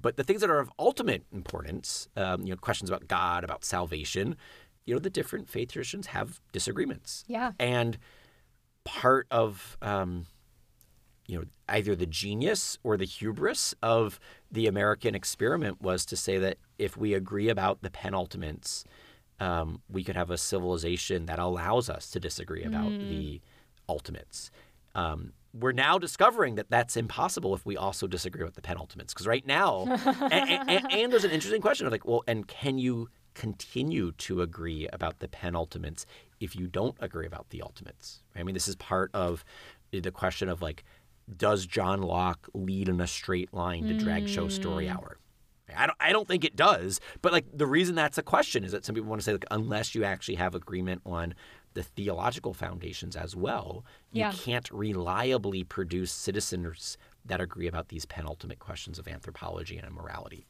but the things that are of ultimate importance, um, you know, questions about God, about salvation, you know, the different faith traditions have disagreements. Yeah. And part of um, you know either the genius or the hubris of the American experiment was to say that if we agree about the penultimates, um, we could have a civilization that allows us to disagree about the ultimates. Um, we're now discovering that that's impossible if we also disagree with the penultimates. Because right now, and, and, and there's an interesting question of like, well, and can you continue to agree about the penultimates if you don't agree about the ultimates? I mean, this is part of the question of like, does John Locke lead in a straight line to drag show story hour? I don't, I don't think it does. But like the reason that's a question is that some people want to say like unless you actually have agreement on the theological foundations as well, you Yeah. can't reliably produce citizens that agree about these penultimate questions of anthropology and morality.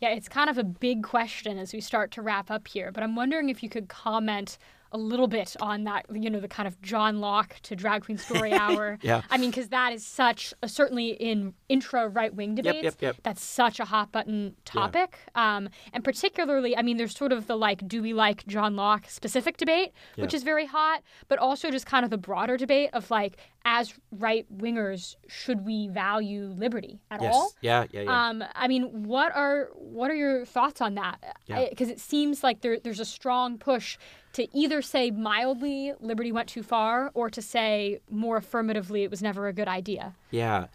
Yeah, it's kind of a big question as we start to wrap up here, but I'm wondering if you could comment a little bit on that, you know, the kind of John Locke to Drag Queen Story Hour. Yeah. I mean, because that is such, a, certainly in intra right wing debates, yep, yep. that's such a hot button topic. Um, and particularly, I mean, there's sort of the like, do we like John Locke specific debate, which is very hot, but also just kind of the broader debate of like, as right wingers, should we value liberty at Yes. all? Yeah, yeah, yeah. Um, I mean, what are what are your thoughts on that? Yeah. Because it seems like there, there's a strong push to either say mildly liberty went too far, or to say more affirmatively it was never a good idea. Yeah.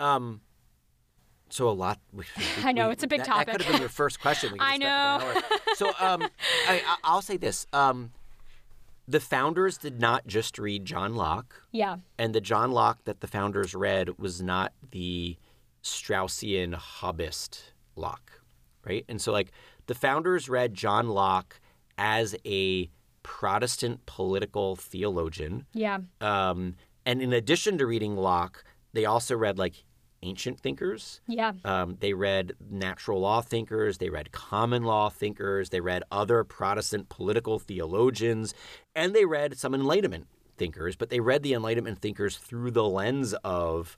Um, so a lot. We, I know, we- it's a big that, topic. That could have been your first question. We I have spent an hour. So um, I, I- I'll say this: um, the founders did not just read John Locke, Yeah, and the John Locke that the founders read was not the Straussian Hobbist Locke, right? And so, like, the founders read John Locke as a Protestant political theologian. yeah, Um, and in addition to reading Locke, they also read like ancient thinkers. yeah, Um, they read natural law thinkers. They read common law thinkers. They read other Protestant political theologians, and they read some Enlightenment thinkers. But they read the Enlightenment thinkers through the lens of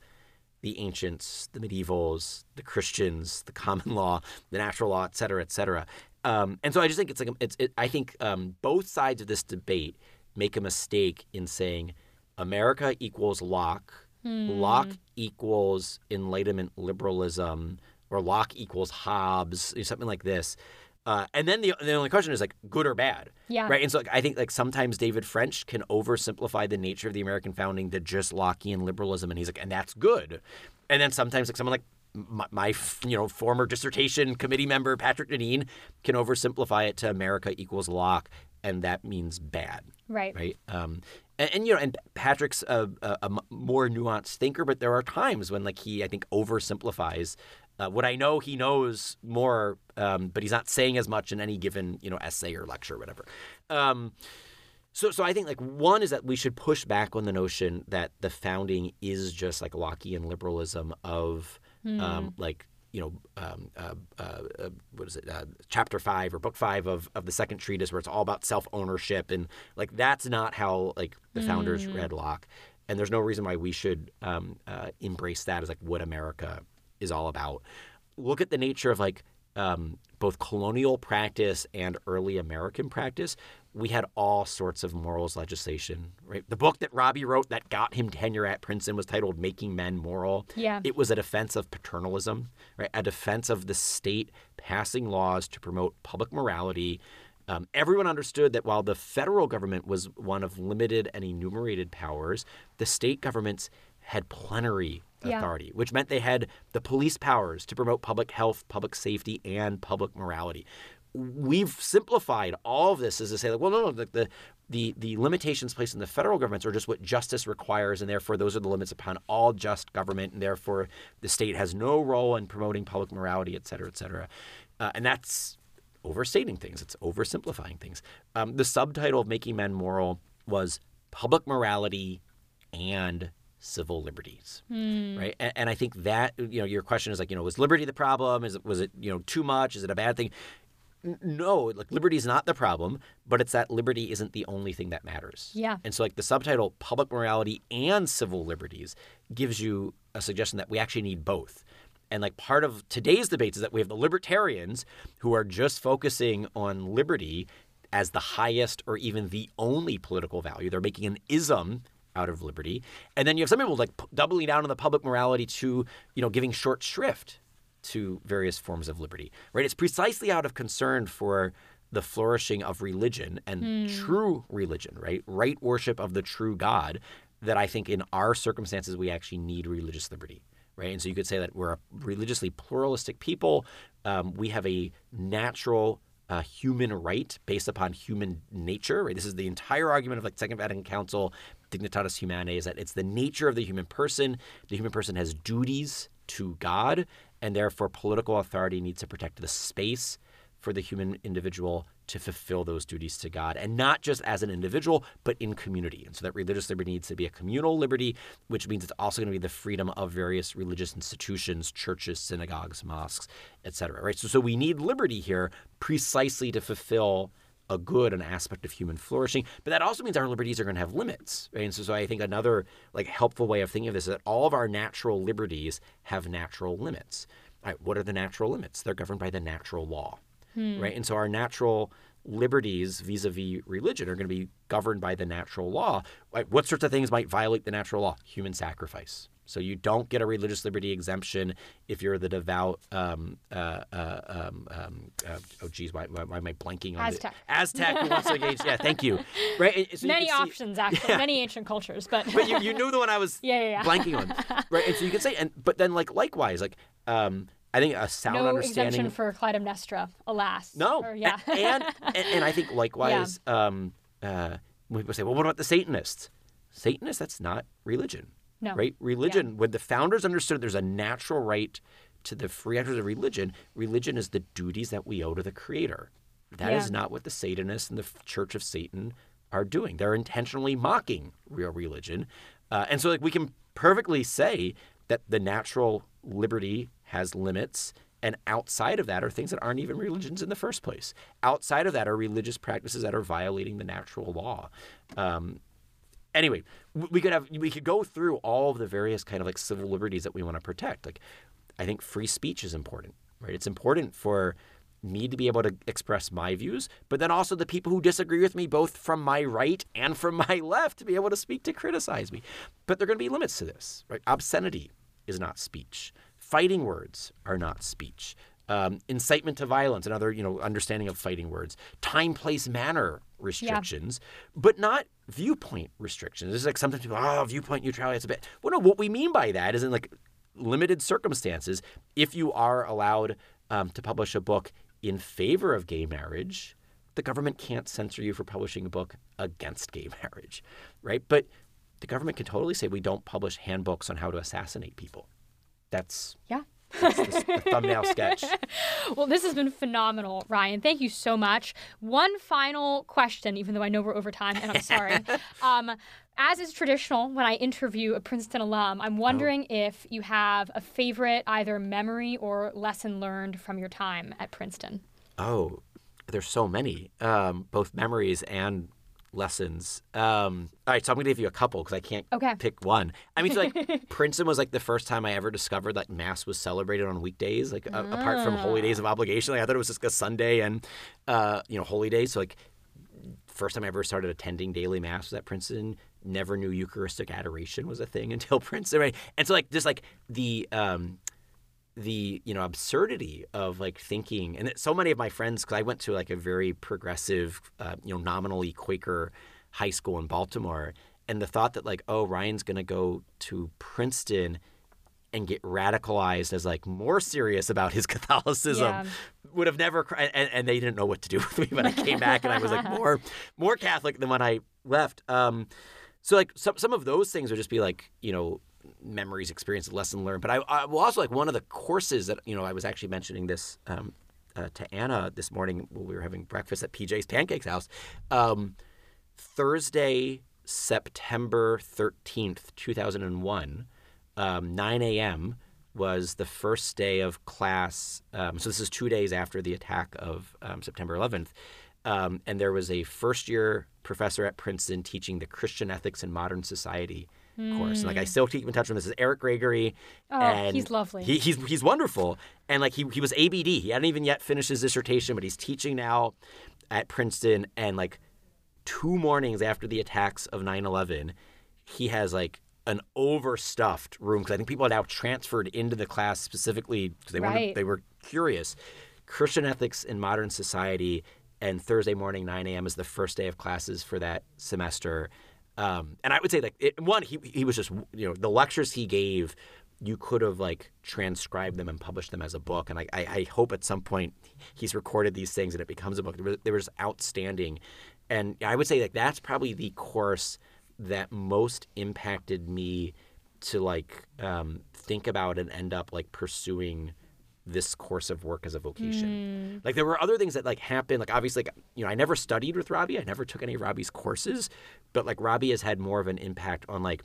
the ancients, the medievals, the Christians, the common law, the natural law, et cetera, et cetera. Um, and so I just think it's like it's. It, I think um, both sides of this debate make a mistake in saying America equals Locke, Locke equals Enlightenment liberalism, or Locke equals Hobbes, something like this. Uh, and then the the only question is like good or bad, Yeah. right? And so like, I think like sometimes David French can oversimplify the nature of the American founding to just Lockean liberalism, and he's like, and that's good. And then sometimes like someone like my, my you know former dissertation committee member Patrick Deneen can oversimplify it to America equals Locke, and that means bad Right. right? Um, and, and you know, and Patrick's a a more nuanced thinker, but there are times when like he, I think, oversimplifies. Uh, what I know, he knows more, um, but he's not saying as much in any given you know essay or lecture or whatever. Um, so, so I think like one is that we should push back on the notion that the founding is just like Lockean liberalism of um, like you know um, uh, uh, uh, what is it uh, chapter five or book five of, of the second treatise where it's all about self ownership and like that's not how like the founders read Locke. And there's no reason why we should um, uh, embrace that as like what America is all about. Look at the nature of like um, both colonial practice and early American practice, we had all sorts of morals legislation. Right, the book that Robby wrote that got him tenure at Princeton was titled "Making Men Moral." Yeah. it was a defense of paternalism, right? A defense of the state passing laws to promote public morality. Um, everyone understood that while the federal government was one of limited and enumerated powers, the state governments had plenary Yeah. authority, which meant they had the police powers to promote public health, public safety, and public morality. We've simplified all of this as to say, like, well, no, no, the, the the the limitations placed in the federal governments are just what justice requires, and therefore those are the limits upon all just government, and therefore the state has no role in promoting public morality, et cetera, et cetera. Uh, and that's overstating things. It's oversimplifying things. Um, the subtitle of Making Men Moral was Public Morality and Civil Liberties, right? And, and I think that you know your question is like you know was liberty the problem? Is it was it you know too much? Is it a bad thing? No, like liberty is not the problem, but it's that liberty isn't the only thing that matters. Yeah. And so like the subtitle public morality and civil liberties gives you a suggestion that we actually need both. And like part of today's debates is that we have the libertarians who are just focusing on liberty as the highest or even the only political value. They're making an ism out of liberty. And then you have some people like doubling down on the public morality to, you know, giving short shrift to various forms of liberty. Right? It's precisely out of concern for the flourishing of religion and true religion, right? Right worship of the true God that I think in our circumstances we actually need religious liberty. Right. And so you could say that we're a religiously pluralistic people. Um, we have a natural uh, human right based upon human nature. Right? This is the entire argument of like Second Vatican Council, Dignitatis Humanae, is that it's the nature of the human person. The human person has duties to God, and therefore political authority needs to protect the space for the human individual to fulfill those duties to God, and not just as an individual, but in community. And so that religious liberty needs to be a communal liberty, which means it's also going to be the freedom of various religious institutions, churches, synagogues, mosques, etc. Right. So, so we need liberty here precisely to fulfill a good, an aspect of human flourishing. But that also means our liberties are going to have limits. Right? And so, so I think another like helpful way of thinking of this is that all of our natural liberties have natural limits. Right, what are the natural limits? They're governed by the natural law hmm. right? And so our natural liberties vis-a-vis religion are going to be governed by the natural law. Like what sorts of things might violate the natural law? Human sacrifice. So you don't get a religious liberty exemption if you're the devout. Um, uh, uh, um, um, uh, oh, geez, why, why, why am I blanking on Aztec. The, Aztec who wants to engage? Yeah, thank you. Right. so you Many see- options, actually. Many ancient cultures, but, but you, you knew the one I was Yeah, yeah, yeah. blanking on, right? And so you can say, and but then like likewise, like um, I think a sound no understanding. exemption for Clytemnestra, alas. No. Or, yeah. And, and and I think likewise, um, uh, when people say, well, what about the Satanists? Satanists, that's not religion. No. Right? Religion, when the founders understood there's a natural right to the free exercise of religion, religion is the duties that we owe to the Creator. That is Yeah. not what the Satanists and the Church of Satan are doing. They're intentionally mocking real religion. Uh, and so like we can perfectly say that the natural liberty has limits and outside of that are things that aren't even religions in the first place. Outside of that are religious practices that are violating the natural law. Um, anyway, we could have we could go through all of the various kind of like civil liberties that we want to protect. Like, I think free speech is important, right? It's important for me to be able to express my views, but then also the people who disagree with me, both from my right and from my left, to be able to speak to criticize me. But there are going to be limits to this. Right? Obscenity is not speech. Fighting words are not speech. Um, incitement to violence, another you know understanding of fighting words. Time, place, manner restrictions, but not viewpoint restrictions. It's like sometimes people, oh, viewpoint neutrality. It's a bit. Well, no, what we mean by that is in like limited circumstances, if you are allowed um, to publish a book in favor of gay marriage, the government can't censor you for publishing a book against gay marriage, right? But the government can totally say we don't publish handbooks on how to assassinate people. That's Yeah. The, the thumbnail sketch. Well, this has been phenomenal, Ryan. Thank you so much. One final question, even though I know we're over time, and I'm sorry. um, as is traditional when I interview a Princeton alum, I'm wondering if you have a favorite either memory or lesson learned from your time at Princeton. Oh, there's so many, um, both memories and lessons. Um, all right, so I'm gonna give you a couple because I can't Okay. pick one. I mean, so like Princeton was like the first time I ever discovered that Mass was celebrated on weekdays, like a- apart from holy days of obligation. Like I thought it was just a Sunday and uh, you know holy days. So like first time I ever started attending daily mass was at Princeton. Never knew Eucharistic adoration was a thing until Princeton. Right? And so like just like the um, the you know absurdity of like thinking and so many of my friends because i went to like a very progressive uh, you know nominally quaker high school in baltimore and the thought that like oh ryan's going to go to princeton and get radicalized as like more serious about his catholicism Yeah. would have never and, and they didn't know what to do with me when i came back and i was like more more catholic than when i left um so like some some of those things would just be like you know memories, experiences, lesson learned. But I, I will also like one of the courses that you know I was actually mentioning this um, uh, to Anna this morning when we were having breakfast at PJ's Pancakes House. Um, Thursday, September thirteenth, two thousand and one, um, nine a.m. was the first day of class. Um, so this is two days after the attack of um, September eleventh. Um, and there was a first year professor at Princeton teaching the Christian ethics in modern society course. And like I hmm. still keep in touch with him. This is Eric Gregory. Oh, and he's lovely. He, he's he's wonderful. And like he he was ABD. He hadn't even yet finished his dissertation, but he's teaching now at Princeton. And like two mornings after the attacks of 9/11, he has like an overstuffed room because I think people are now transferred into the class specifically because they wanted they were curious. Christian ethics in modern society, and Thursday morning 9 a.m. is the first day of classes for that semester. Um, and I would say like it, one, he he was just you know the lectures he gave, you could have like transcribed them and published them as a book. And I, I, I hope at some point he's recorded these things and it becomes a book. They were, they were just outstanding, and I would say like that's probably the course that most impacted me to like um, think about and end up like pursuing this course of work as a vocation. Hmm. Like there were other things that like happened. Like obviously, like, you know, I never studied with Robby. I never took any of Robby's courses, but like Robby has had more of an impact on like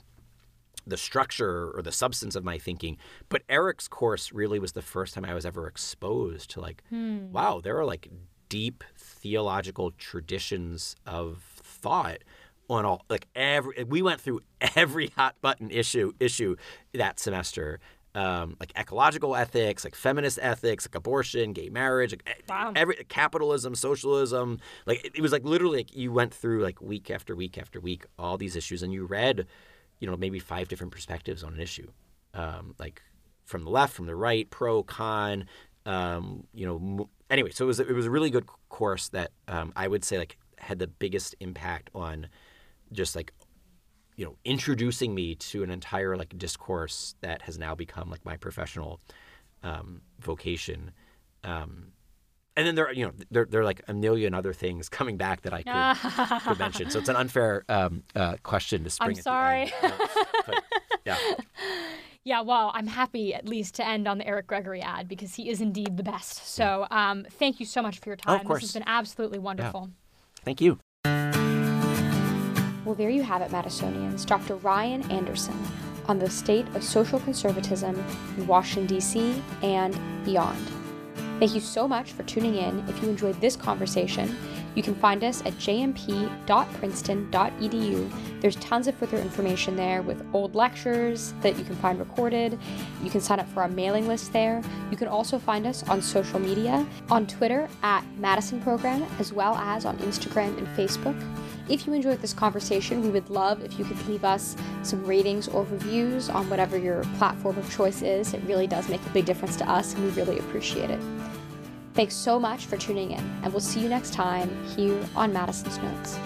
the structure or the substance of my thinking. But Eric's course really was the first time I was ever exposed to like, hmm. wow, there are like deep theological traditions of thought on all like every we went through every hot button issue issue that semester um, like ecological ethics like feminist ethics like abortion gay marriage like Wow. every capitalism socialism like it, it was like literally like you went through like week after week after week all these issues and you read you know maybe five different perspectives on an issue um, like from the left from the right pro con um, you know m- anyway so it was it was a really good course that um, i would say like had the biggest impact on just like you know introducing me to an entire like discourse that has now become like my professional um, vocation um, and then there are you know there, there are like a million other things coming back that i could, could mention so it's an unfair um, uh, question to spring I'm sorry. But, yeah Yeah, well, I'm happy at least to end on the Eric Gregory ad because he is indeed the best. So um, thank you so much for your Oh, of time. course. This has been absolutely wonderful. thank you Well, there you have it, Madisonians. Dr. Ryan Anderson on the state of social conservatism in Washington, D.C. and beyond. Thank you so much for tuning in. If you enjoyed this conversation, You can find us at jmp.princeton.edu. There's tons of further information there with old lectures that you can find recorded. You can sign up for our mailing list there. You can also find us on social media on Twitter at Madison Program, as well as on Instagram and Facebook. If you enjoyed this conversation, we would love if you could leave us some ratings or reviews on whatever your platform of choice is. It really does make a big difference to us, and we really appreciate it. Thanks so much for tuning in, and we'll see you next time here on Madison's Notes.